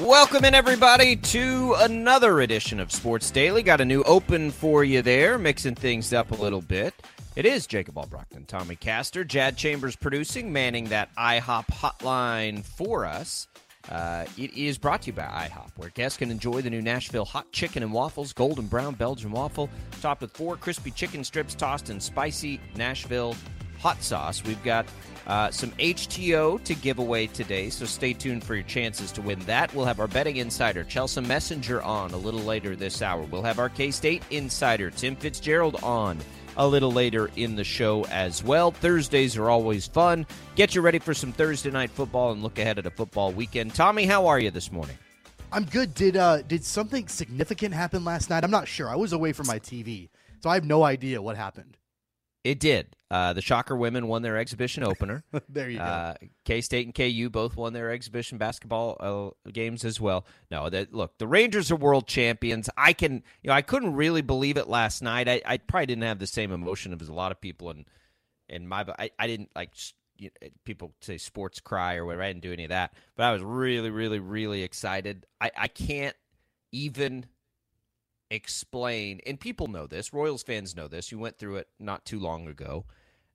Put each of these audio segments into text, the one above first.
Welcome in, everybody, to another edition of Sports Daily. Got a new open for you there, mixing things up a little bit. It is Jacob Albrockton, Tommy Castor, Jad Chambers producing, manning that IHOP hotline for us. Uh, it is brought to you by IHOP, where guests can enjoy the new Nashville hot chicken and waffles, golden brown Belgian waffle, topped with four crispy chicken strips tossed in spicy Nashville hot sauce. We've got uh, some HTO to give away today, so stay tuned for your chances to win that. We'll have our betting insider, Chelsea Messenger, on a little later this hour. We'll have our K State insider, Tim Fitzgerald, on a little later in the show as well. Thursdays are always fun. Get you ready for some Thursday night football and look ahead at a football weekend. Tommy, how are you this morning? I'm good. Did uh did something significant happen last night? I'm not sure. I was away from my TV, so I have no idea what happened. It did. Uh, the Shocker women won their exhibition opener. there you go. Uh, K State and KU both won their exhibition basketball uh, games as well. No, that look, the Rangers are world champions. I can, you know, I couldn't really believe it last night. I, I probably didn't have the same emotion as a lot of people in in my. I, I didn't like you know, people say sports cry or whatever. I didn't do any of that, but I was really, really, really excited. I, I can't even explain, and people know this. Royals fans know this. You went through it not too long ago.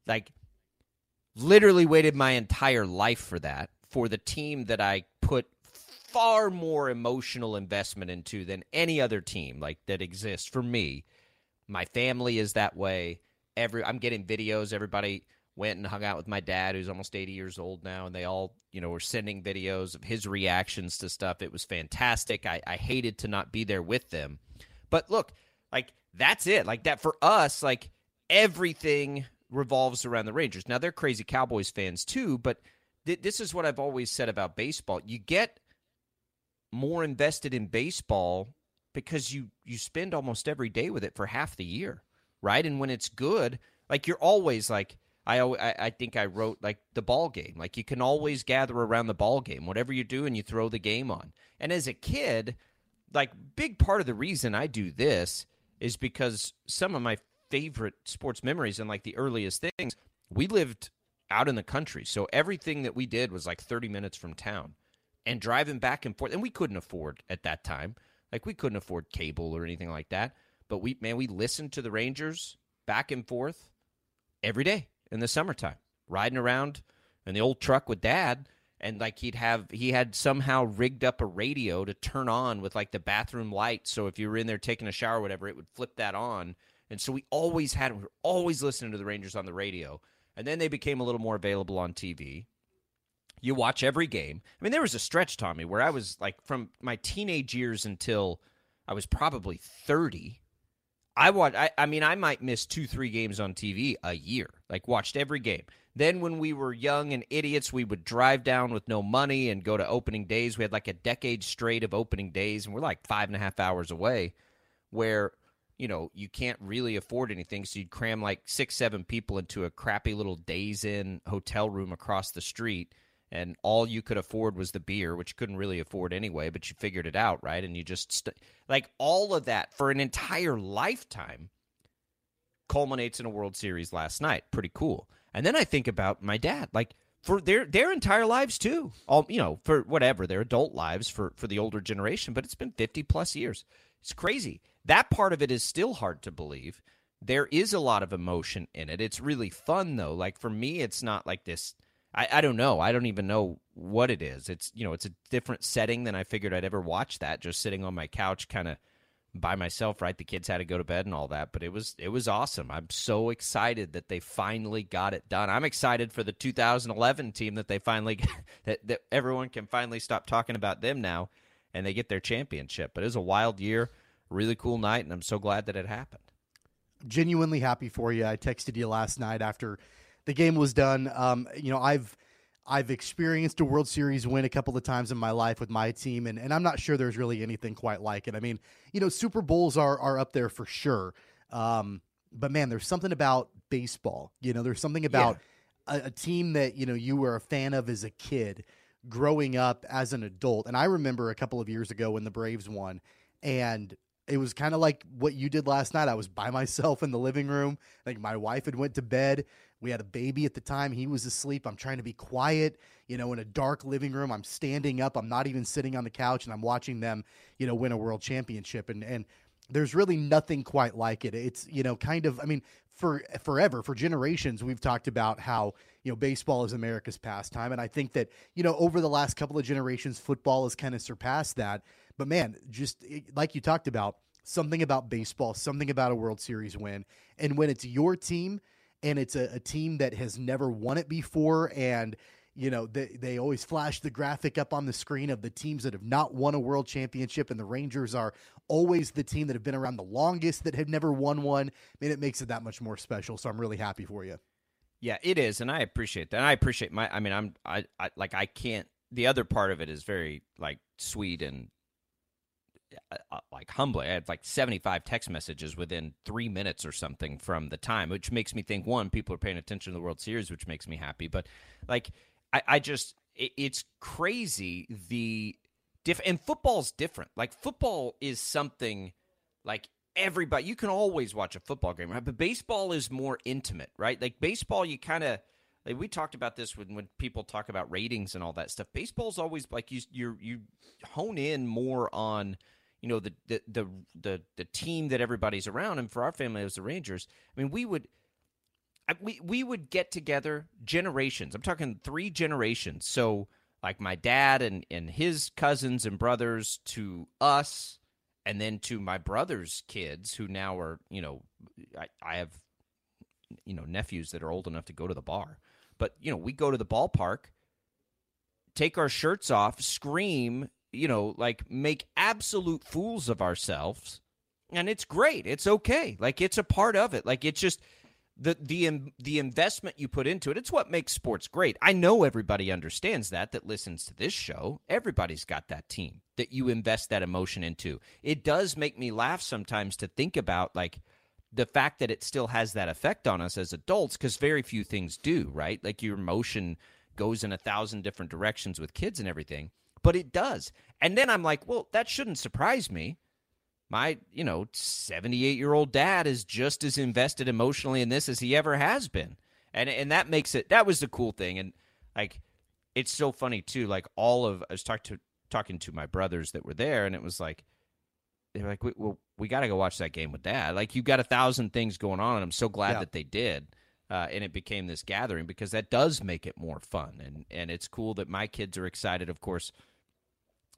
Like, literally waited my entire life for that for the team that I put far more emotional investment into than any other team like that exists for me. My family is that way. Every I'm getting videos. Everybody went and hung out with my dad, who's almost 80 years old now, and they all, you know, were sending videos of his reactions to stuff. It was fantastic. I, I hated to not be there with them. But look, like that's it. Like that for us, like everything revolves around the Rangers. Now they're crazy Cowboys fans too, but th- this is what I've always said about baseball. You get more invested in baseball because you you spend almost every day with it for half the year, right? And when it's good, like you're always like I I think I wrote like the ball game. Like you can always gather around the ball game. Whatever you do, and you throw the game on. And as a kid, like big part of the reason I do this is because some of my favorite sports memories and like the earliest things, we lived out in the country. So everything that we did was like 30 minutes from town and driving back and forth. And we couldn't afford at that time, like we couldn't afford cable or anything like that. But we, man, we listened to the Rangers back and forth every day in the summertime, riding around in the old truck with dad and like he'd have he had somehow rigged up a radio to turn on with like the bathroom light so if you were in there taking a shower or whatever it would flip that on. And so we always had we were always listening to the rangers on the radio. And then they became a little more available on tv you watch every game. I mean there was a stretch tommy where i was like from my teenage years until i was probably 30 i watch I, I mean i might miss two three games on tv a year like watched every game then, when we were young and idiots, we would drive down with no money and go to opening days. We had like a decade straight of opening days, and we're like five and a half hours away, where you know you can't really afford anything. So you'd cram like six, seven people into a crappy little Days Inn hotel room across the street, and all you could afford was the beer, which you couldn't really afford anyway. But you figured it out, right? And you just st- like all of that for an entire lifetime culminates in a World Series last night. Pretty cool. And then I think about my dad, like for their their entire lives too. All you know, for whatever their adult lives for for the older generation, but it's been 50 plus years. It's crazy. That part of it is still hard to believe. There is a lot of emotion in it. It's really fun though. Like for me, it's not like this. I, I don't know. I don't even know what it is. It's you know it's a different setting than I figured I'd ever watch that. Just sitting on my couch, kind of by myself. Right, the kids had to go to bed and all that, but it was it was awesome. I'm so excited that they finally got it done. I'm excited for the 2011 team that they finally that that everyone can finally stop talking about them now, and they get their championship. But it was a wild year, really cool night, and I'm so glad that it happened. Genuinely happy for you. I texted you last night after the game was done. Um, you know, I've I've experienced a World Series win a couple of times in my life with my team, and, and I'm not sure there's really anything quite like it. I mean, you know, Super Bowls are are up there for sure. Um, but man, there's something about baseball. You know, there's something about yeah. a, a team that you know you were a fan of as a kid, growing up as an adult. And I remember a couple of years ago when the Braves won, and it was kind of like what you did last night. I was by myself in the living room. Like my wife had went to bed. We had a baby at the time. He was asleep. I'm trying to be quiet, you know, in a dark living room. I'm standing up. I'm not even sitting on the couch and I'm watching them, you know, win a world championship. And and there's really nothing quite like it. It's, you know, kind of I mean, for forever, for generations, we've talked about how, you know, baseball is America's pastime. And I think that, you know, over the last couple of generations, football has kind of surpassed that. But man, just like you talked about, something about baseball, something about a World Series win. And when it's your team, and it's a, a team that has never won it before and you know they, they always flash the graphic up on the screen of the teams that have not won a world championship and the rangers are always the team that have been around the longest that have never won one. I mean it makes it that much more special so i'm really happy for you. Yeah it is and i appreciate that and i appreciate my i mean i'm I, I like i can't the other part of it is very like sweet and Uh, uh, like humbly. I had like 75 text messages within three minutes or something from the time, which makes me think one, people are paying attention to the World Series, which makes me happy. But like, I, I just, it, it's crazy the diff, and football's different. Like, football is something like everybody, you can always watch a football game, right? But baseball is more intimate, right? Like, baseball, you kind of, like we talked about this when, when people talk about ratings and all that stuff. Baseball's always like you you you hone in more on you know the, the the the the team that everybody's around and for our family it was the rangers i mean we would we we would get together generations. I'm talking three generations. So like my dad and and his cousins and brothers to us and then to my brother's kids who now are you know i, I have you know nephews that are old enough to go to the bar. But you know we go to the ballpark take our shirts off scream you know, like make absolute fools of ourselves. And it's great. It's okay. Like it's a part of it. Like it's just the the the investment you put into it. It's what makes sports great. I know everybody understands that that listens to this show. Everybody's got that team that you invest that emotion into. It does make me laugh sometimes to think about like the fact that it still has that effect on us as adults because very few things do, right? Like your emotion goes in a thousand different directions with kids and everything but it does. And then I'm like, well, that shouldn't surprise me. My, you know, 78 year old dad is just as invested emotionally in this as he ever has been. And, and that makes it, that was the cool thing. And like, it's so funny too. Like, all of, I was talking to, talking to my brothers that were there, and it was like, they're like, well, we got to go watch that game with dad. Like, you've got a thousand things going on, and I'm so glad yeah. that they did. Uh, and it became this gathering because that does make it more fun. And and it's cool that my kids are excited. Of course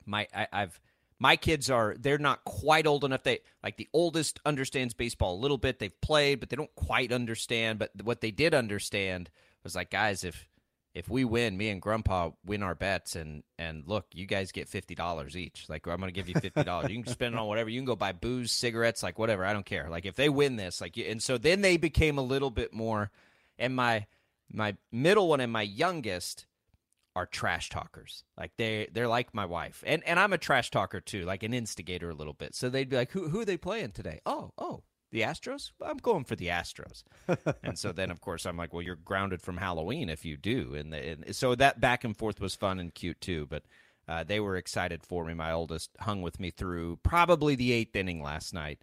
my I, I've my kids are they're not quite old enough. They like the oldest understands baseball a little bit. They've played but they don't quite understand. But what they did understand was like guys if if we win me and grandpa win our bets and and look you guys get $50 each like i'm gonna give you $50 you can spend it on whatever you can go buy booze cigarettes like whatever i don't care like if they win this like and so then they became a little bit more and my my middle one and my youngest are trash talkers. Like they they're like my wife. And and I'm a trash talker too, like an instigator a little bit. So they'd be like, Who who are they playing today? Oh, oh, the Astros? I'm going for the Astros. and so then of course I'm like, Well, you're grounded from Halloween if you do. And, the, and so that back and forth was fun and cute too. But uh, they were excited for me. My oldest hung with me through probably the eighth inning last night.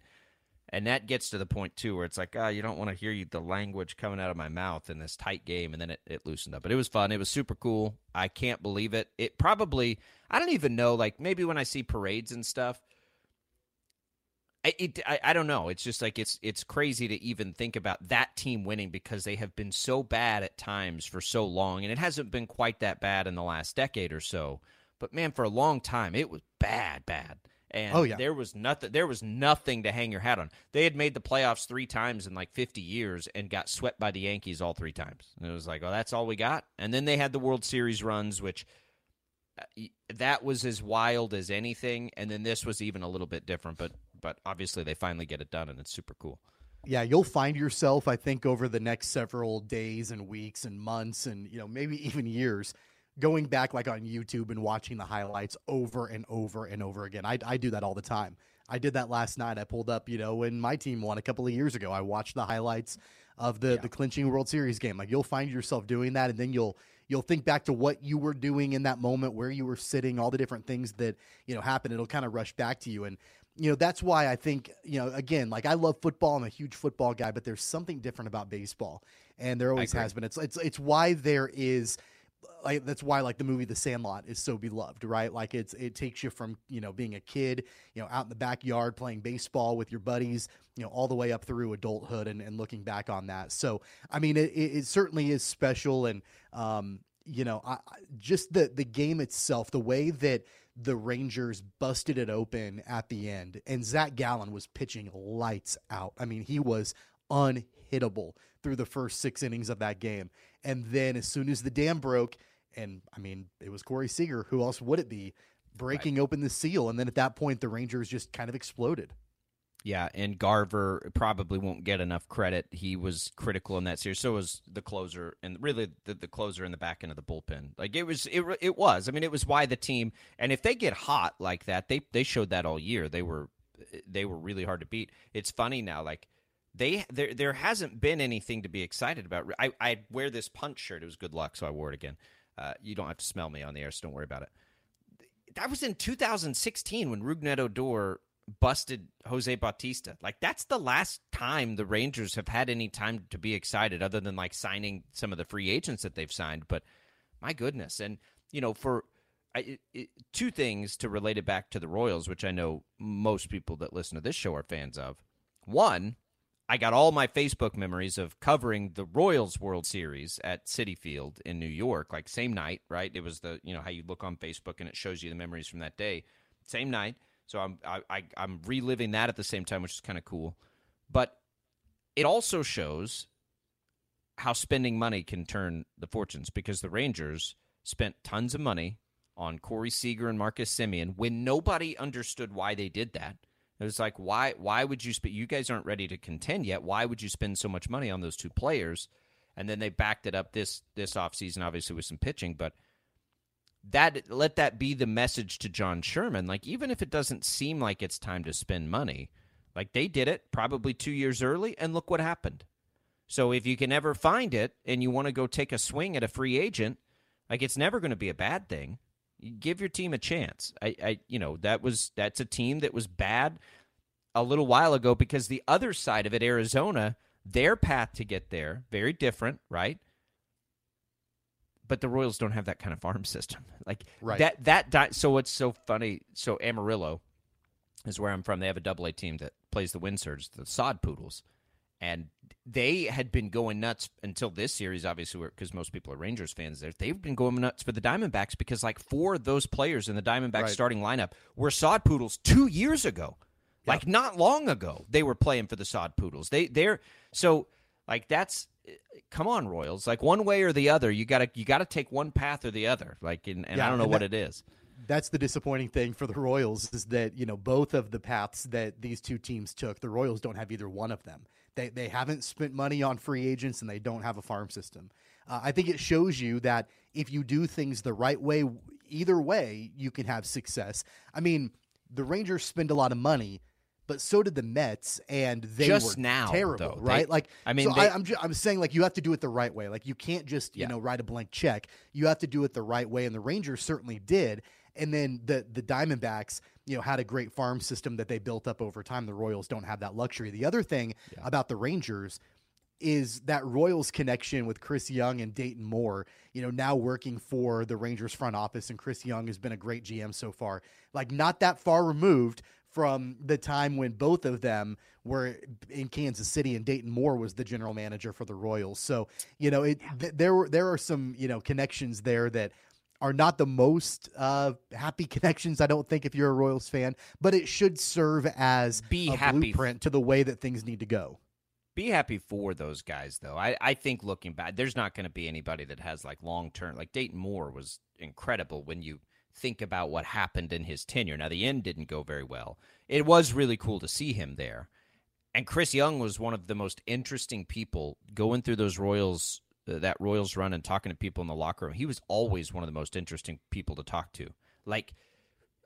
And that gets to the point too where it's like, oh, you don't want to hear you, the language coming out of my mouth in this tight game, and then it, it loosened up. But it was fun. It was super cool. I can't believe it. It probably I don't even know, like maybe when I see parades and stuff, It, I, I don't know. It's just like it's it's crazy to even think about that team winning because they have been so bad at times for so long, and it hasn't been quite that bad in the last decade or so. But man, for a long time, it was bad, bad. And oh, yeah. there was nothing there was nothing to hang your hat on. They had made the playoffs 3 times in like 50 years and got swept by the Yankees all 3 times. And it was like, "Oh, that's all we got." And then they had the World Series runs which uh, that was as wild as anything and then this was even a little bit different, but but obviously they finally get it done and it's super cool. Yeah, you'll find yourself I think over the next several days and weeks and months and you know maybe even years going back like on YouTube and watching the highlights over and over and over again. I, I do that all the time. I did that last night. I pulled up, you know, when my team won a couple of years ago. I watched the highlights of the yeah. the clinching World Series game. Like you'll find yourself doing that, and then you'll you'll think back to what you were doing in that moment, where you were sitting, all the different things that you know happened. It'll kind of rush back to you, and you know that's why I think you know again, like I love football. I'm a huge football guy, but there's something different about baseball, and there always has been. It's it's it's why there is like that's why like the movie The Sandlot is so beloved, right? Like it's it takes you from you know being a kid, you know, out in the backyard playing baseball with your buddies, you know, all the way up through adulthood and, and looking back on that. So I mean, it, it certainly is special, and um, you know, I, just the the game itself, the way that the Rangers busted it open at the end, and Zach Gallen was pitching lights out. I mean, he was unhittable through the first six innings of that game. And then as soon as the dam broke, and I mean, it was Corey Seager, who else would it be, breaking right. open the seal. And then at that point, the Rangers just kind of exploded. Yeah, and Garver probably won't get enough credit. He was critical in that series. So was the closer, and really the, the closer in the back end of the bullpen. Like it was, it, it was. I mean, it was why the team. And if they get hot like that, they they showed that all year. They were they were really hard to beat. It's funny now, like they there there hasn't been anything to be excited about. I I wear this punch shirt. It was good luck, so I wore it again. Uh, you don't have to smell me on the air, so don't worry about it. That was in 2016 when Rougned Odor busted Jose Bautista. Like that's the last time the Rangers have had any time to be excited, other than like signing some of the free agents that they've signed. But my goodness, and you know for. I, it, two things to relate it back to the Royals, which I know most people that listen to this show are fans of. One, I got all my Facebook memories of covering the Royals World Series at Citi Field in New York, like same night, right? It was the you know how you look on Facebook and it shows you the memories from that day, same night. So I'm I, I I'm reliving that at the same time, which is kind of cool. But it also shows how spending money can turn the fortunes because the Rangers spent tons of money on Corey Seager and Marcus Semien when nobody understood why they did that. It was like, why? Why would you spend? You guys aren't ready to contend yet. Why would you spend so much money on those two players? And then they backed it up this this offseason, obviously with some pitching, but that let that be the message to John Sherman. Like, even if it doesn't seem like it's time to spend money, like they did it probably two years early, and look what happened. So if you can ever find it and you want to go take a swing at a free agent, like it's never going to be a bad thing give your team a chance. I, I, you know, that was that's a team that was bad a little while ago because the other side of it, Arizona, their path to get there very different, right? But the Royals don't have that kind of farm system. Like right. that that di- so what's so funny? So Amarillo is where I'm from. They have a double A team that plays the Wind Surge, the Sod Poodles and they had been going nuts until this series, obviously, because most people are Rangers fans. There, they've been going nuts for the Diamondbacks because like four of those players in the Diamondbacks right. starting lineup were Sod Poodles two years ago, yep. like not long ago. They were playing for the Sod Poodles. They they're so like that's come on Royals, like one way or the other. You gotta you gotta take one path or the other. Like and, and yeah, I don't know what that, it is that's the disappointing thing for the Royals is that you know both of the paths that these two teams took, the Royals don't have either one of them. They they haven't spent money on free agents and they don't have a farm system. Uh, I think it shows you that if you do things the right way, either way, you can have success. I mean, the Rangers spend a lot of money, but so did the Mets, and they just were now, terrible, though. right? They, like, I mean, so they, I, am I'm saying like you have to do it the right way. Like you can't just you yeah. know write a blank check. You have to do it the right way, and the Rangers certainly did. And then the the Diamondbacks, you know, had a great farm system that they built up over time. The Royals don't have that luxury. The other thing yeah. about the Rangers, is that Royals connection with Chris Young and Dayton Moore, you know, now working for the Rangers front office and Chris Young has been a great GM so far. Like not that far removed from the time when both of them were in Kansas City and Dayton Moore was the general manager for the Royals. So, you know, it th- there were there are some, you know, connections there that are not the most uh, happy connections, I don't think, if you're a Royals fan, but it should serve as Be a happy. blueprint to the way that things need to go. Be happy for those guys, though. I, I think looking back, there's not going to be anybody that has like long term. Like Dayton Moore was incredible when you think about what happened in his tenure. Now, the end didn't go very well. It was really cool to see him there. And Chris Young was one of the most interesting people going through those Royals, uh, that Royals run and talking to people in the locker room. He was always one of the most interesting people to talk to. Like,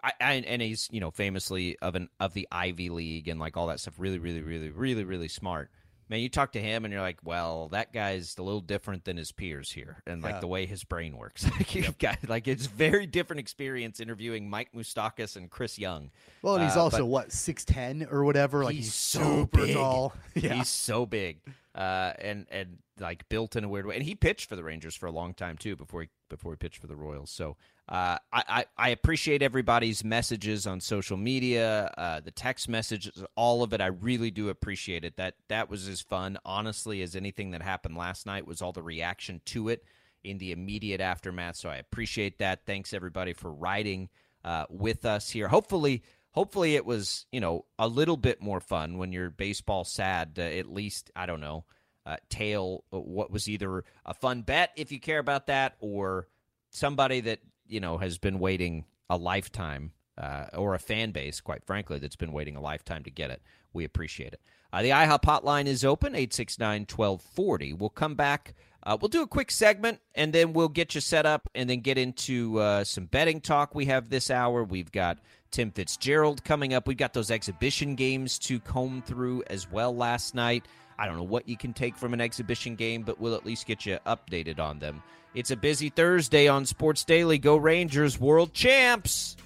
I, I, and he's you know famously of an of the Ivy League and like all that stuff. Really, really, really, really, really smart. Man, you talk to him and you're like, well, that guy's a little different than his peers here, and like Yeah. the way his brain works. Like you've got like it's very different experience interviewing Mike Moustakas and Chris Young. Well, and he's Uh, also what six ten or whatever. Like He's he's, so super big. tall. Yeah, He's so big, uh, and and like built in a weird way. And he pitched for the Rangers for a long time too before he before he pitched for the Royals. So uh, I, I appreciate everybody's messages on social media, uh, the text messages, all of it. I really do appreciate it. That that was as fun, honestly, as anything that happened last night. Was all the reaction to it in the immediate aftermath. So I appreciate that. Thanks everybody for riding uh, with us here. Hopefully hopefully it was you know a little bit more fun when you're baseball sad to at least i don't know uh, tail what was either a fun bet if you care about that or somebody that you know has been waiting a lifetime uh, or a fan base quite frankly that's been waiting a lifetime to get it we appreciate it uh, the ihop hotline is open 869-1240 we'll come back uh, we'll do a quick segment and then we'll get you set up and then get into uh, some betting talk we have this hour. We've got Tim Fitzgerald coming up. We've got those exhibition games to comb through as well last night. I don't know what you can take from an exhibition game, but we'll at least get you updated on them. It's a busy Thursday on Sports Daily. Go Rangers, world champs!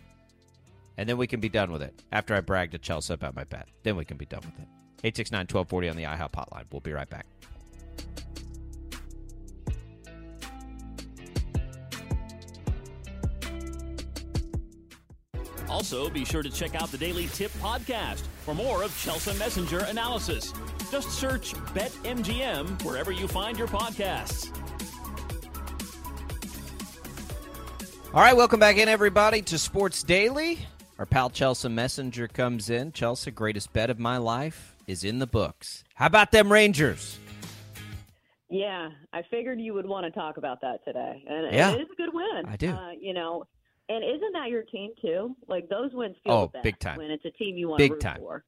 And then we can be done with it. After I brag to Chelsea about my bet, then we can be done with it. 869 1240 on the IHOP hotline. We'll be right back. Also, be sure to check out the Daily Tip podcast for more of Chelsea Messenger analysis. Just search BetMGM wherever you find your podcasts. All right, welcome back in, everybody, to Sports Daily. Our pal Chelsea Messenger comes in. Chelsea, greatest bet of my life is in the books. How about them Rangers? Yeah, I figured you would want to talk about that today, and, Yeah. it is a good win. I do. Uh, you know, and isn't that your team too? Like those wins feel Oh, big time. when it's a team you want Big to root time. for.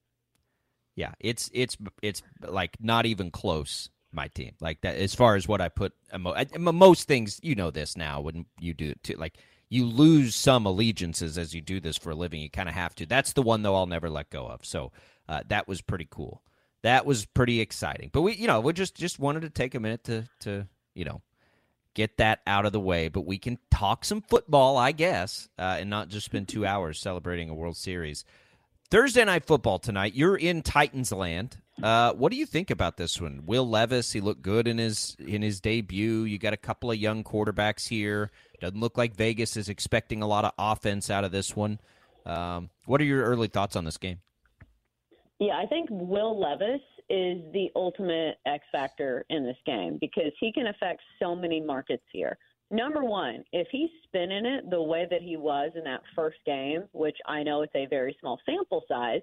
Yeah, it's it's it's like not even close. My team, like that, as far as what I put, emo- I- most things you know this now when you do it too. Like you lose some allegiances as you do this for a living. You kind of have to. That's the one though I'll never let go of. So uh, that was pretty cool. That was pretty exciting. But we, you know, we just just wanted to take a minute to to you know get that out of the way. But we can talk some football, I guess, uh, and not just spend two hours celebrating a World Series. Thursday night football tonight. You're in Titans land. Uh, what do you think about this one? Will Levis, he looked good in his in his debut. You got a couple of young quarterbacks here. Doesn't look like Vegas is expecting a lot of offense out of this one. Um, what are your early thoughts on this game? Yeah, I think Will Levis is the ultimate X factor in this game because he can affect so many markets here. Number one, if he's spinning it the way that he was in that first game, which I know it's a very small sample size,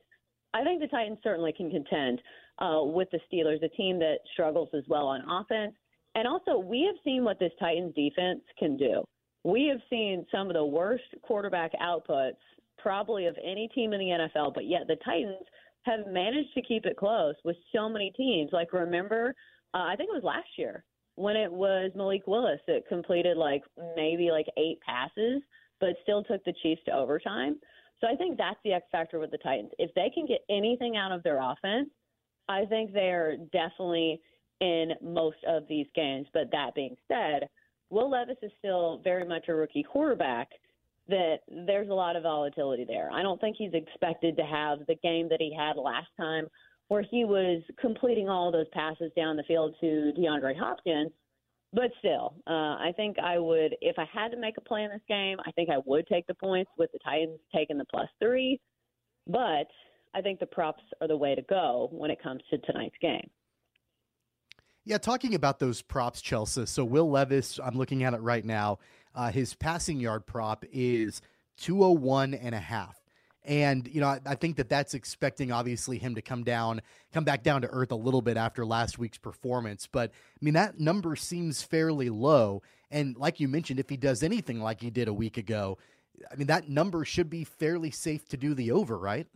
I think the Titans certainly can contend uh, with the Steelers, a team that struggles as well on offense. And also, we have seen what this Titans defense can do. We have seen some of the worst quarterback outputs, probably of any team in the NFL, but yet the Titans have managed to keep it close with so many teams. Like, remember, uh, I think it was last year when it was Malik Willis that completed like maybe like eight passes, but still took the Chiefs to overtime. So I think that's the X factor with the Titans. If they can get anything out of their offense, I think they're definitely in most of these games. But that being said, Will Levis is still very much a rookie quarterback. That there's a lot of volatility there. I don't think he's expected to have the game that he had last time where he was completing all those passes down the field to DeAndre Hopkins. But still, uh, I think I would, if I had to make a play in this game, I think I would take the points with the Titans taking the plus three. But I think the props are the way to go when it comes to tonight's game. Yeah, talking about those props, Chelsea. So Will Levis, I'm looking at it right now. Uh, his passing yard prop is 201 and a half. And, you know, I, I, think that that's expecting, obviously, him to come down, come back down to earth a little bit after last week's performance. But, I mean, that number seems fairly low. And, like you mentioned, if he does anything like he did a week ago, I mean, that number should be fairly safe to do the over, right?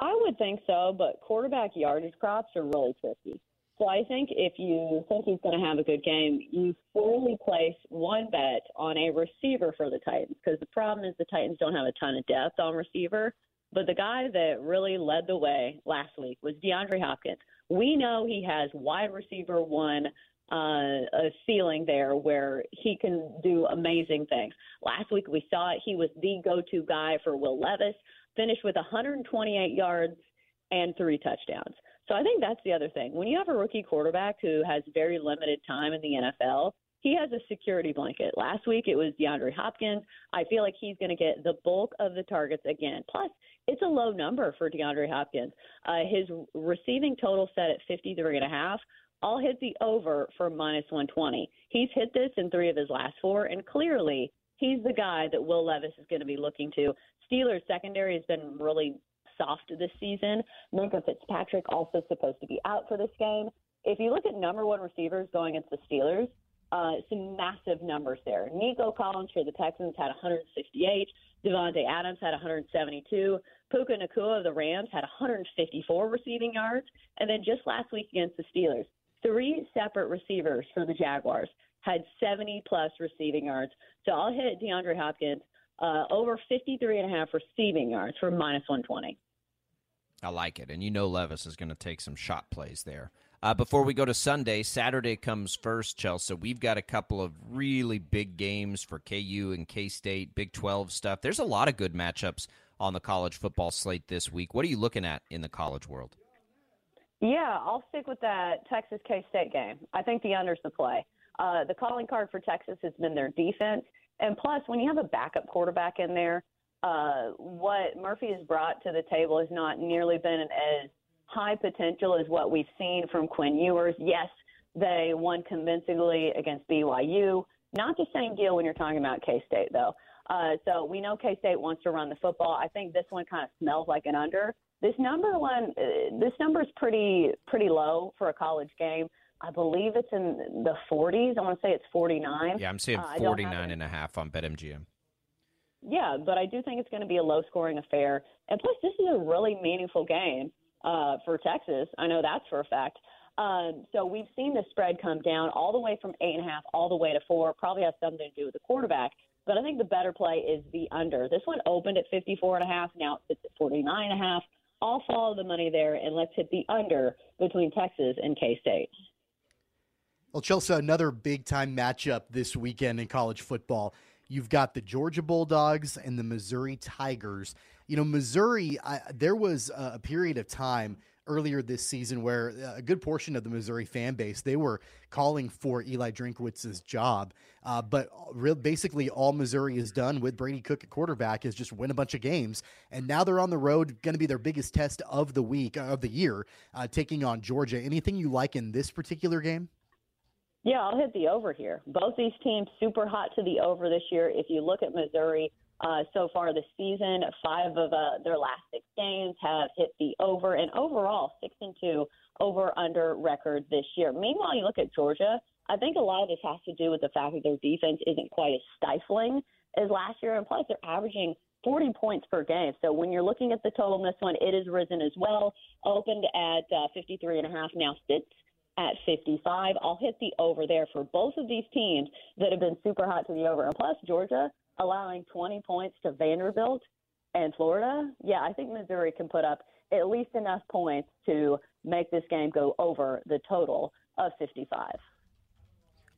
I would think so, but quarterback yardage props are really tricky. So I think if you think he's going to have a good game, you fully place one bet on a receiver for the Titans because the problem is the Titans don't have a ton of depth on receiver. But the guy that really led the way last week was DeAndre Hopkins. We know he has wide receiver one uh, a ceiling there where he can do amazing things. Last week we saw it. He was the go-to guy for Will Levis. Finished with 128 yards and three touchdowns. So I think that's the other thing. When you have a rookie quarterback who has very limited time in the NFL, he has a security blanket. Last week it was DeAndre Hopkins. I feel like he's going to get the bulk of the targets again. Plus, it's a low number for DeAndre Hopkins. Uh, his receiving total set at 53 and a half. I'll hit the over for minus 120. He's hit this in three of his last four, and clearly he's the guy that Will Levis is going to be looking to. Steelers secondary has been really soft this season. Minkah Fitzpatrick also supposed to be out for this game. If you look at number one receivers going against the Steelers, uh, some massive numbers there. Nico Collins for the Texans had 168. Davante Adams had 172. Puka Nacua of the Rams had 154 receiving yards. And then just last week against the Steelers, three separate receivers for the Jaguars had 70 plus receiving yards. So I'll hit DeAndre Hopkins uh, over 53 and a half receiving yards for minus 120. I like it. And you know Levis is going to take some shot plays there. Uh, before we go to Sunday, Saturday comes first, Chelsea. We've got a couple of really big games for KU and K State, Big 12 stuff. There's a lot of good matchups on the college football slate this week. What are you looking at in the college world? Yeah, I'll stick with that Texas K State game. I think the under's the play. Uh, the calling card for Texas has been their defense. And plus, when you have a backup quarterback in there, uh, what Murphy has brought to the table has not nearly been as high potential as what we've seen from Quinn Ewers. Yes, they won convincingly against BYU. Not the same deal when you're talking about K State, though. Uh, so we know K State wants to run the football. I think this one kind of smells like an under. This number one, uh, this number is pretty pretty low for a college game. I believe it's in the 40s. I want to say it's 49. Yeah, I'm saying uh, 49 and a half on BetMGM. Yeah, but I do think it's going to be a low scoring affair. And plus, this is a really meaningful game uh, for Texas. I know that's for a fact. Um, so we've seen the spread come down all the way from eight and a half all the way to four. Probably has something to do with the quarterback. But I think the better play is the under. This one opened at 54 and a half. Now it's at 49 and a half. I'll follow the money there and let's hit the under between Texas and K State. Well, Chelsea, another big time matchup this weekend in college football. You've got the Georgia Bulldogs and the Missouri Tigers. You know, Missouri, I, there was a period of time earlier this season where a good portion of the Missouri fan base they were calling for Eli Drinkwitz's job, uh, but basically all Missouri has done with Brady Cook at quarterback is just win a bunch of games, and now they're on the road, going to be their biggest test of the week of the year, uh, taking on Georgia. Anything you like in this particular game? Yeah, I'll hit the over here. Both these teams super hot to the over this year. If you look at Missouri uh, so far this season, five of uh, their last six games have hit the over, and overall six and two over under record this year. Meanwhile, you look at Georgia. I think a lot of this has to do with the fact that their defense isn't quite as stifling as last year, and plus they're averaging 40 points per game. So when you're looking at the total in this one, it has risen as well. Opened at uh, 53 and a half, now sits at 55. I'll hit the over there for both of these teams that have been super hot to the over. And plus, Georgia allowing 20 points to Vanderbilt and Florida. Yeah, I think Missouri can put up at least enough points to make this game go over the total of 55.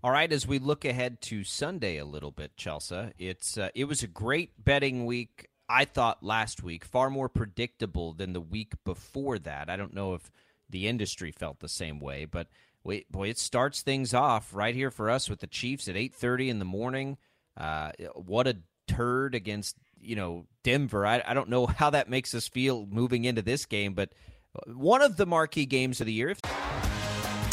All right, as we look ahead to Sunday a little bit, Chelsea, it's uh, it was a great betting week I thought last week, far more predictable than the week before that. I don't know if the industry felt the same way, but wait, boy, it starts things off right here for us with the Chiefs at 8:30 in the morning. Uh, what a turd against you know Denver. I, I don't know how that makes us feel moving into this game, but one of the marquee games of the year.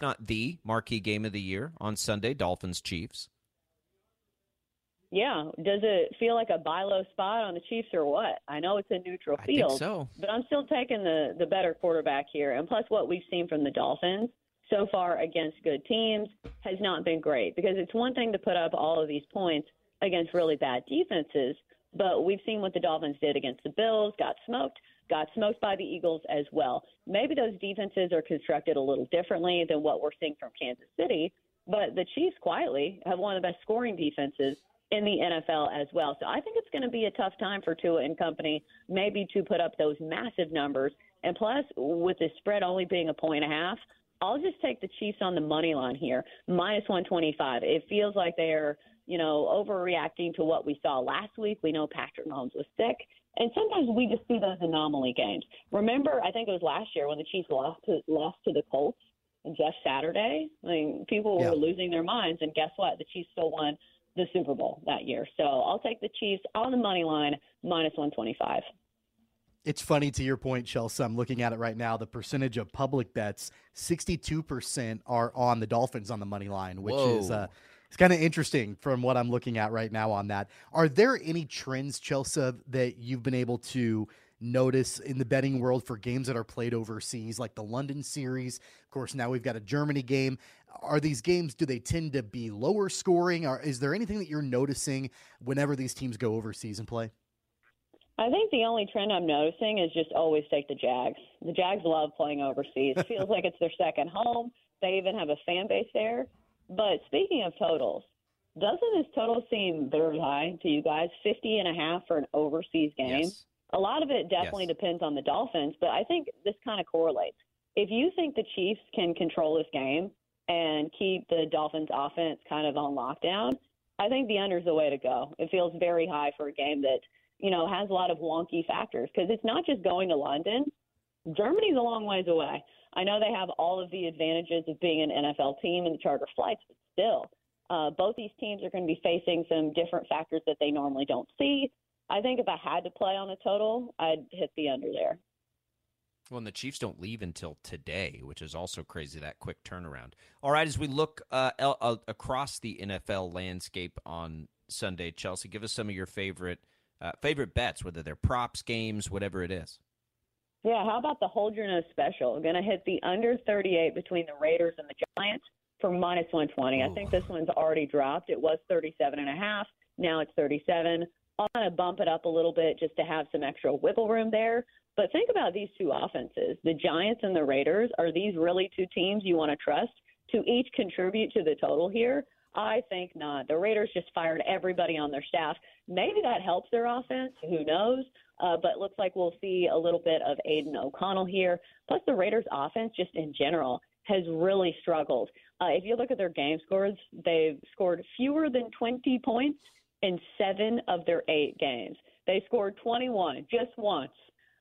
Not the marquee game of the year on Sunday, Dolphins Chiefs. Yeah. Does it feel like a buy low spot on the Chiefs or what? I know it's a neutral I field, think so. but I'm still taking the the better quarterback here. And plus, what we've seen from the Dolphins so far against good teams has not been great. Because it's one thing to put up all of these points against really bad defenses, but we've seen what the Dolphins did against the Bills, got smoked, got smoked by the Eagles as well. Maybe those defenses are constructed a little differently than what we're seeing from Kansas City, but the Chiefs quietly have one of the best scoring defenses in the NFL as well. So I think it's going to be a tough time for Tua and company maybe to put up those massive numbers. And plus, with the spread only being a point and a half, I'll just take the Chiefs on the money line here, minus 125. It feels like they're, you know, overreacting to what we saw last week. We know Patrick Mahomes was sick. And sometimes we just see those anomaly games. Remember, I think it was last year when the Chiefs lost to lost to the Colts just Saturday. I mean, people Yeah. were losing their minds, and guess what? The Chiefs still won the Super Bowl that year. So I'll take the Chiefs on the money line, minus 125. It's funny to your point, Chelsea. I'm looking at it right now. The percentage of public bets, 62% are on the Dolphins on the money line, which is Whoa. uh, it's kind of interesting from what I'm looking at right now on that. Are there any trends, Chelsea, that you've been able to notice in the betting world for games that are played overseas, like the London series? Of course, now we've got a Germany game. Are these games, do they tend to be lower scoring? Or is there anything that you're noticing whenever these teams go overseas and play? I think the only trend I'm noticing is just always take the Jags. The Jags love playing overseas. It feels like it's their second home. They even have a fan base there. But speaking of totals, doesn't this total seem very high to you guys? 50 and a half for an overseas game? Yes. A lot of it definitely Yes. depends on the Dolphins, but I think this kind of correlates. If you think the Chiefs can control this game and keep the Dolphins offense kind of on lockdown, I think the under's the way to go. It feels very high for a game that, you know, has a lot of wonky factors because it's not just going to London. Germany's a long ways away. I know they have all of the advantages of being an NFL team and the charter flights, but still, uh, both these teams are going to be facing some different factors that they normally don't see. I think if I had to play on a total, I'd hit the under there. Well, and the Chiefs don't leave until today, which is also crazy that quick turnaround. All right, as we look uh, el- uh, across the NFL landscape on Sunday, Chelsea, give us some of your favorite uh, favorite bets, whether they're props, games, whatever it is. Yeah, how about the hold your nose special? Going to hit the under 38 between the Raiders and the Giants for minus 120. I think this one's already dropped. It was 37 and a half. Now it's 37. I'm going to bump it up a little bit just to have some extra wiggle room there. But think about these two offenses. The Giants and the Raiders. Are these really two teams you want to trust to each contribute to the total here? I think not. The Raiders just fired everybody on their staff. Maybe that helps their offense. Who knows? Uh, but looks like we'll see a little bit of Aidan O'Connell here. Plus, the Raiders' offense, just in general, has really struggled. Uh, if you look at their game scores, they've scored fewer than 20 points in seven of their eight games. They scored 21 just once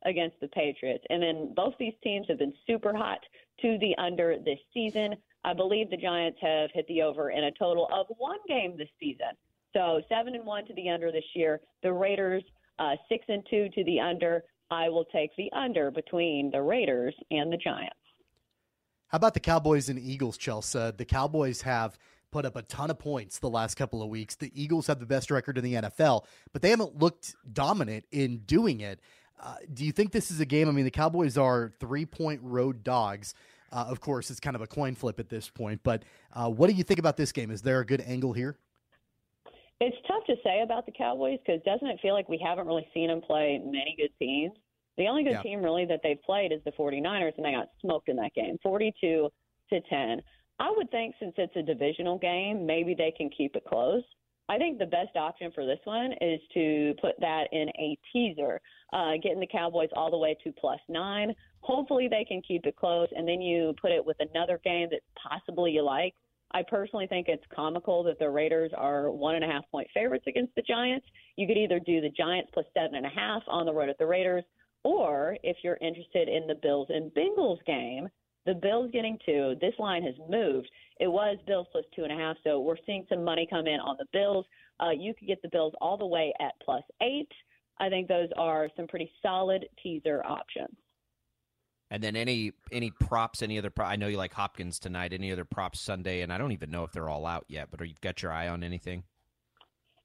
against the Patriots. And then both these teams have been super hot to the under this season. I believe the Giants have hit the over in a total of one game this season. So seven and one to the under this year. The Raiders uh, six and two to the under. I will take the under between the Raiders and the Giants. How about the Cowboys and Eagles, Chelsea? The Cowboys have put up a ton of points the last couple of weeks. The Eagles have the best record in the NFL, but they haven't looked dominant in doing it. Uh, do you think this is a game? I mean, the Cowboys are three point road dogs. Uh, of course, it's kind of a coin flip at this point, but uh, what do you think about this game? Is there a good angle here? It's tough to say about the Cowboys because doesn't it feel like we haven't really seen them play many good teams? The only good yeah. team really that they've played is the 49ers, and they got smoked in that game, 42 to 10. I would think since it's a divisional game, maybe they can keep it close. I think the best option for this one is to put that in a teaser, uh, getting the Cowboys all the way to plus nine. Hopefully they can keep it close, and then you put it with another game that possibly you like. I personally think it's comical that the Raiders are one and a half point favorites against the Giants. You could either do the Giants plus seven and a half on the road at the Raiders, or if you're interested in the Bills and Bengals game, the Bills getting two. This line has moved. It was Bills plus two and a half, so we're seeing some money come in on the Bills. Uh, you could get the Bills all the way at plus eight. I think those are some pretty solid teaser options. And then any any props, any other? Pro- I know you like Hopkins tonight. Any other props Sunday? And I don't even know if they're all out yet. But are you've got your eye on anything?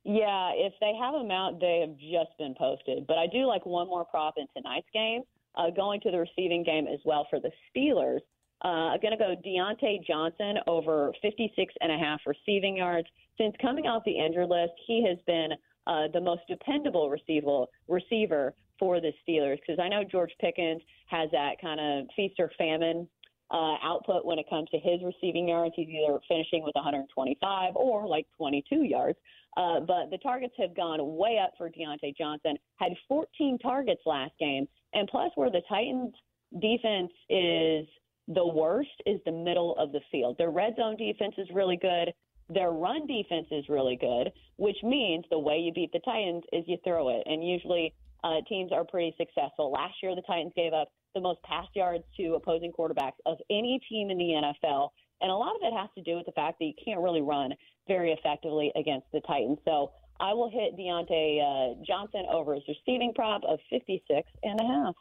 Yeah, if they have them out, they have just been posted. But I do like one more prop in tonight's game, uh, going to the receiving game as well for the Steelers. Uh, I'm going to go Diontae Johnson over 56 and a half receiving yards. Since coming off the injured list, he has been uh, the most dependable receiver for the Steelers because I know George Pickens has that kind of feast or famine uh, output when it comes to his receiving yards. He's either finishing with 125 or like 22 yards. Uh, but the targets have gone way up for Diontae Johnson. Had 14 targets last game, and plus where the Titans defense is the worst is the middle of the field. Their red zone defense is really good. Their run defense is really good, which means the way you beat the Titans is you throw it. And usually uh, teams are pretty successful. Last year, the Titans gave up the most pass yards to opposing quarterbacks of any team in the NFL. And a lot of it has to do with the fact that you can't really run very effectively against the Titans. So I will hit Diontae uh, Johnson over his receiving prop of 56 and a half.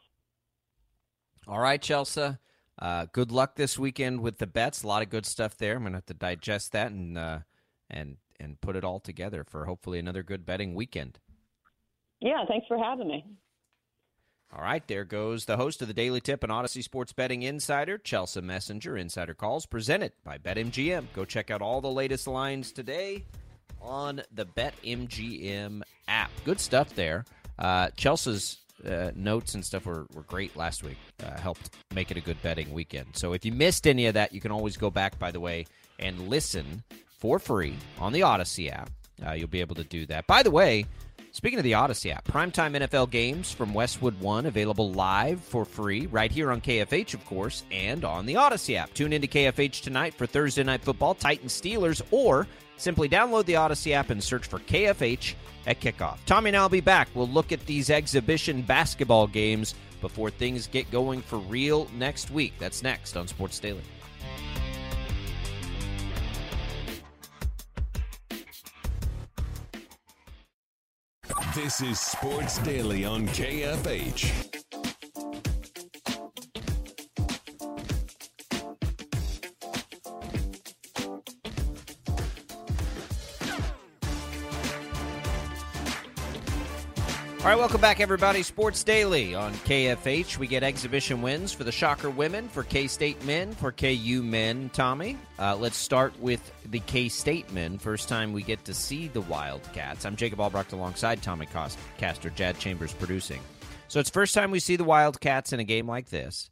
All right, Chelsea. Uh, good luck this weekend with the bets. A lot of good stuff there. I'm gonna have to digest that and uh, and and put it all together for hopefully another good betting weekend. Yeah, thanks for having me. All right, there goes the host of the Daily Tip and Audacy Sports Betting Insider, Chelsea Messenger. Insider calls presented by BetMGM. Go check out all the latest lines today on the BetMGM app. Good stuff there. Uh, Chelsea's uh, notes and stuff were, were great last week. Uh, helped make it a good betting weekend. So if you missed any of that, you can always go back, by the way, and listen for free on the Audacy app. Uh, you'll be able to do that. By the way, speaking of the Audacy app, primetime NFL games from Westwood One available live for free right here on KFH, of course, and on the Audacy app. Tune into KFH tonight for Thursday Night Football, Titans Steelers, or simply download the Audacy app and search for KFH at kickoff. Tommy and I'll be back. We'll look at these exhibition basketball games before things get going for real next week. That's next on Sports Daily. This is Sports Daily on KFH. Right, welcome back, everybody. Sports Daily on KFH. We get exhibition wins for the Shocker women, for K State men, for KU men. Tommy, uh, let's start with the K State men. First time we get to see the Wildcats. I'm Jacob Albrecht alongside Tommy Cost- Caster, Jad Chambers producing. So it's first time we see the Wildcats in a game like this.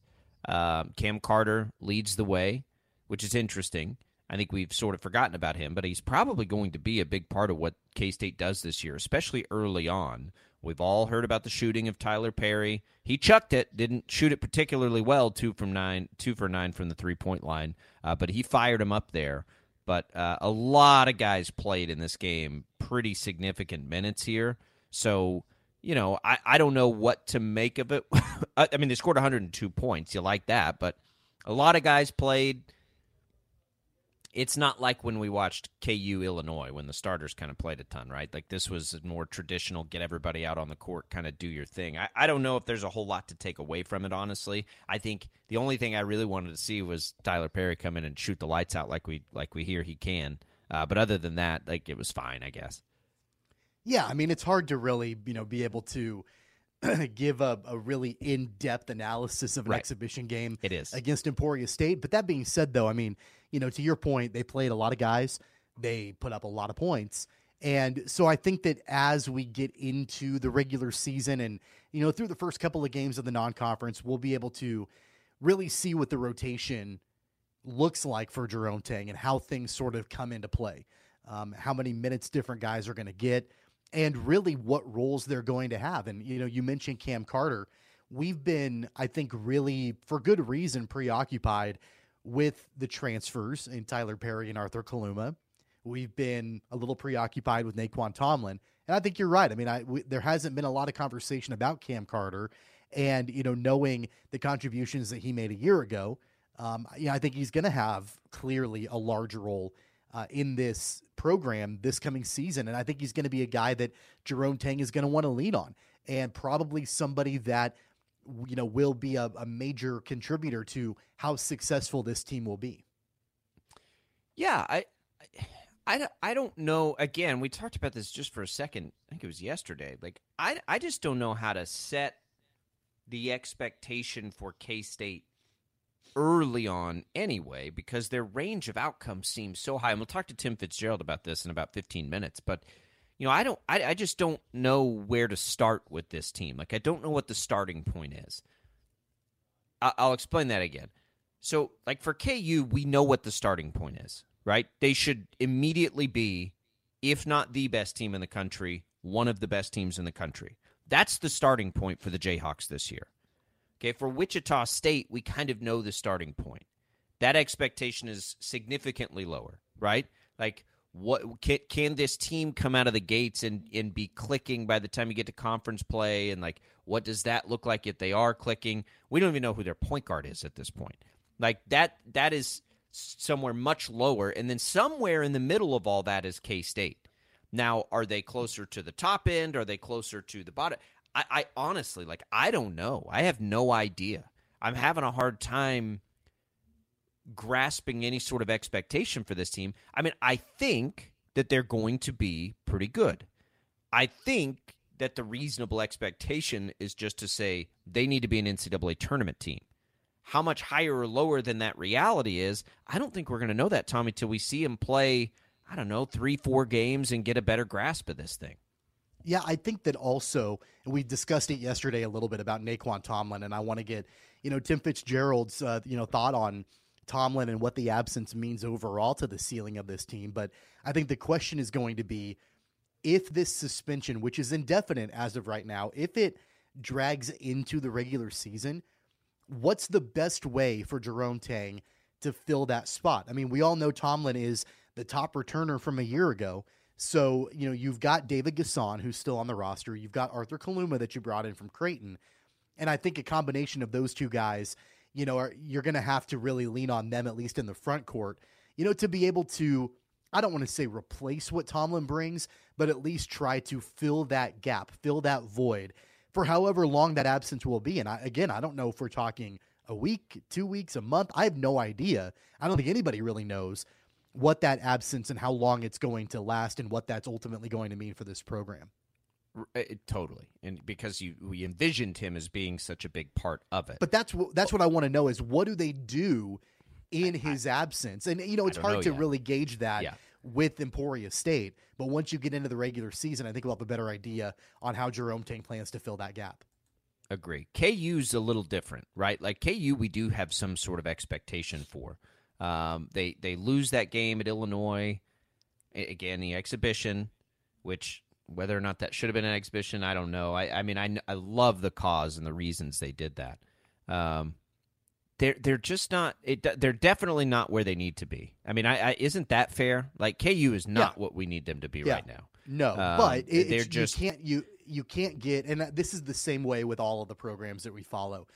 Um, Cam Carter leads the way, which is interesting. I think we've sort of forgotten about him, but he's probably going to be a big part of what K State does this year, especially early on We've all heard about the shooting of Tylor Perry. He chucked it, didn't shoot it particularly well, two from nine, two for nine from the three point line, uh, but he fired him up there. But uh, a lot of guys played in this game, pretty significant minutes here. So you know, I, I don't know what to make of it. I mean, they scored 102 points. You like that, but a lot of guys played. It's not like when we watched KU Illinois when the starters kind of played a ton, right? Like this was a more traditional get everybody out on the court, kind of do your thing. I, I don't know if there's a whole lot to take away from it, honestly. I think the only thing I really wanted to see was Tylor Perry come in and shoot the lights out like we like we hear he can. Uh, but other than that, like it was fine, I guess. Yeah, I mean it's hard to really you know be able to give a, a really in depth analysis of an Right. exhibition game. It is. against Emporia State. But that being said, though, I mean, you know, to your point, they played a lot of guys, they put up a lot of points. And so I think that as we get into the regular season and, you know, through the first couple of games of the non conference, we'll be able to really see what the rotation looks like for Jerome Tang and how things sort of come into play. Um, how many minutes different guys are going to get, and really what roles they're going to have. And, you know, you mentioned Cam Carter. We've been, I think, really, for good reason, preoccupied with the transfers in Tylor Perry and Arthur Kaluma. We've been a little preoccupied with Nae'Qwan Tomlin. And I think you're right. I mean, I, we, there hasn't been a lot of conversation about Cam Carter and, you know, knowing the contributions that he made a year ago. Um, you know, I think he's going to have clearly a large role uh, in this program this coming season. And I think he's going to be a guy that Jerome Tang is going to want to lean on and probably somebody that, you know, will be a, a major contributor to how successful this team will be. Yeah, I, I, I don't know. Again, we talked about this just for a second. I think it was yesterday. Like, I, I just don't know how to set the expectation for K State early on anyway, because their range of outcomes seems so high. And we'll talk to Tim Fitzgerald about this in about 15 minutes. But, you know, I don't, I, I just don't know where to start with this team. Like, I don't know what the starting point is. I, I'll explain that again. So, like for KU, we know what the starting point is, right? They should immediately be, if not the best team in the country, one of the best teams in the country. That's the starting point for the Jayhawks this year. Okay, for Wichita State, we kind of know the starting point. That expectation is significantly lower, right? Like, what can, can this team come out of the gates and, and be clicking by the time you get to conference play? And like, what does that look like if they are clicking? We don't even know who their point guard is at this point. Like that, that is somewhere much lower, and then somewhere in the middle of all that is K State. Now, are they closer to the top end? Are they closer to the bottom? I, I honestly, like, I don't know. I have no idea. I'm having a hard time grasping any sort of expectation for this team. I mean, I think that they're going to be pretty good. I think that the reasonable expectation is just to say they need to be an NCAA tournament team. How much higher or lower than that reality is, I don't think we're going to know that, Tommy, till we see him play, I don't know, three, four games and get a better grasp of this thing. Yeah, I think that also, we discussed it yesterday a little bit about Nae'Qwan Tomlin, and I want to get, you know, Tim Fitzgerald's, uh, you know, thought on Tomlin and what the absence means overall to the ceiling of this team. But I think the question is going to be if this suspension, which is indefinite as of right now, if it drags into the regular season, what's the best way for Jerome Tang to fill that spot? I mean, we all know Tomlin is the top returner from a year ago. So, you know, you've got David N'Guessan, who's still on the roster. You've got Arthur Kaluma that you brought in from Creighton. And I think a combination of those two guys, you know, are, you're going to have to really lean on them, at least in the front court, you know, to be able to, I don't want to say replace what Tomlin brings, but at least try to fill that gap, fill that void for however long that absence will be. And I, again, I don't know if we're talking a week, two weeks, a month. I have no idea. I don't think anybody really knows what that absence and how long it's going to last and what that's ultimately going to mean for this program. R- uh, totally, and because you we envisioned him as being such a big part of it. But that's what that's what I want to know is what do they do in his absence? And you know, it's hard know to yet. really gauge that Yeah. with Emporia State. But once you get into the regular season, I think we'll have a better idea on how Jerome Tang plans to fill that gap. Agree. KU's a little different, right? Like KU, we do have some sort of expectation for. Um, they they lose that game at Illinois, again the exhibition, which whether or not that should have been an exhibition, I don't know. I, I mean, I I love the cause and the reasons they did that. Um, they're they're just not. It, they're definitely not where they need to be. I mean, I, I isn't that fair? Like KU is not what we need them to be Yeah. right now. No, Um, but it, they're it's, just- you can't you you can't get and this is the same way with all of the programs that we follow.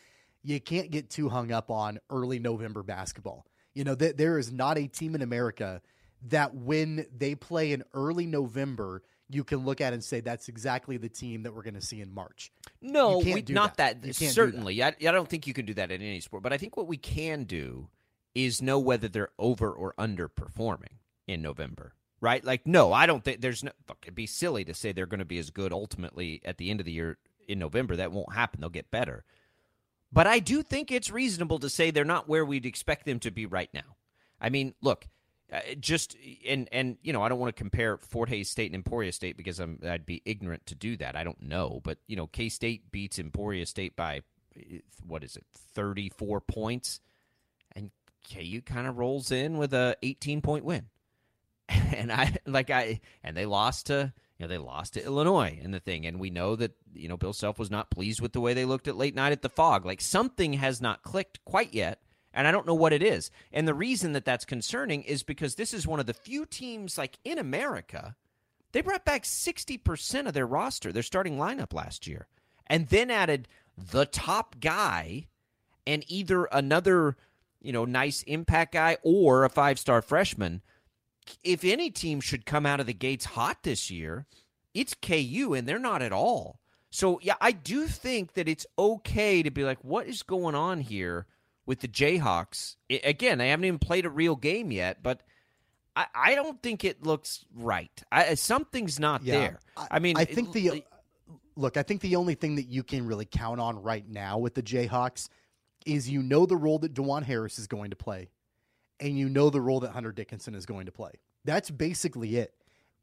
You can't get too hung up on early November basketball. You know, th- there is not a team in America that when they play in early November, you can look at and say that's exactly the team that we're going to see in March. No, we, not that. that. You can't do certainly, I, I don't think you can do that in any sport. But I think what we can do is know whether they're over or underperforming in November, right? Like, no, I don't think there's no. Look, it'd be silly to say they're going to be as good ultimately at the end of the year in November. That won't happen. They'll get better. But I do think it's reasonable to say they're not where we'd expect them to be right now. I mean, look, uh, just and and you know, I don't want to compare Fort Hays State and Emporia State because I'm I'd be ignorant to do that. I don't know, but you know, K State beats Emporia State by eh, what is it, 34 points, and KU kind of rolls in with a 18 point win, and I like I and they lost to you know they lost to Illinois in the thing, and we know that you know Bill Self was not pleased with the way they looked at late night at the Phog. Like something has not clicked quite yet. And I don't know what it is. And the reason that that's concerning is because this is one of the few teams, like in America, they brought back 60% of their roster, their starting lineup last year, and then added the top guy and either another, you know, nice impact guy or a five star freshman. If any team should come out of the gates hot this year, it's KU, and they're not at all. So, yeah, I do think that it's okay to be like, what is going on here? with the Jayhawks. I, again, they haven't even played a real game yet, but I, I don't think it looks right. I, something's not Yeah. there. I, mean, I think the it- look. I think the only thing that you can really count on right now with the Jayhawks is you know the role that Dajuan Harris is going to play, and you know the role that Hunter Dickinson is going to play. That's basically it.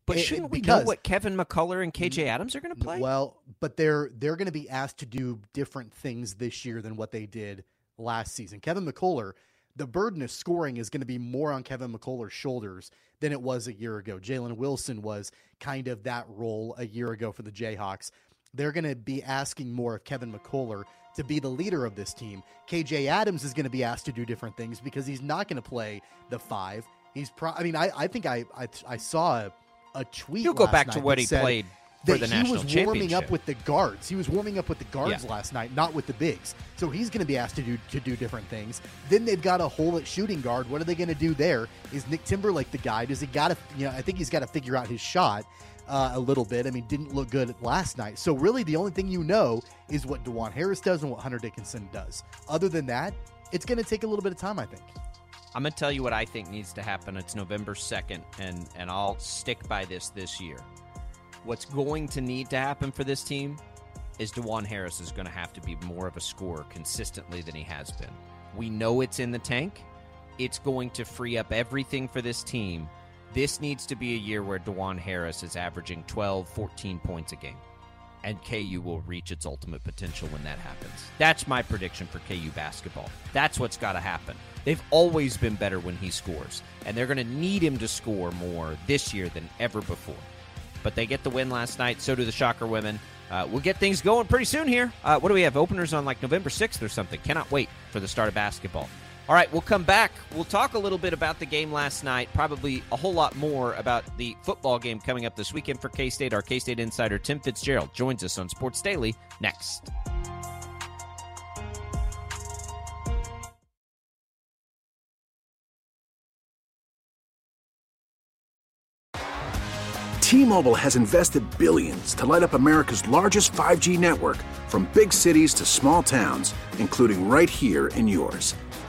but It- shouldn't we know what Kevin McCullar and KJ Adams are going to play? Well, but they're they're going to be asked to do different things this year than what they did last season. Kevin McCullar, the burden of scoring is going to be more on Kevin McCullar's shoulders than it was a year ago. Jalen Wilson was kind of that role a year ago for the Jayhawks. They're going to be asking more of Kevin McCullar to be the leader of this team. KJ Adams is going to be asked to do different things because he's not going to play the five. He's pro. I mean, I, I think I, I I saw a, a tweet. He'll go back to what he played for the he was warming up with the guards. He was warming up with the guards Yeah. last night, not with the bigs. So he's going to be asked to do to do different things. Then they've got a hole at shooting guard. What are they going to do there? Is Nick Timberlake the guy? Does he got to? You know, I think he's got to figure out his shot. Uh, a little bit. I mean, didn't look good last night. So really, the only thing you know is what Dajuan Harris does and what Hunter Dickinson does. Other than that, it's going to take a little bit of time. I think. I'm going to tell you what I think needs to happen. It's November 2nd, and, and I'll stick by this this year. What's going to need to happen for this team is Dajuan Harris is going to have to be more of a scorer consistently than he has been. We know it's in the tank. It's going to free up everything for this team. This needs to be a year where Dajuan Harris is averaging 12, 14 points a game. And KU will reach its ultimate potential when that happens. That's my prediction for KU basketball. That's what's got to happen. They've always been better when he scores, and they're going to need him to score more this year than ever before but they get the win last night. So do the Shocker women. Uh, we'll get things going pretty soon here. Uh, what do we have? Openers on like November 6th or something. Cannot wait for the start of basketball. All right, we'll come back. We'll talk a little bit about the game last night, probably a whole lot more about the football game coming up this weekend for K State. Our K State insider Tim Fitzgerald joins us on Sports Daily next. T-Mobile has invested billions to light up America's largest 5G network from big cities to small towns, including right here in yours.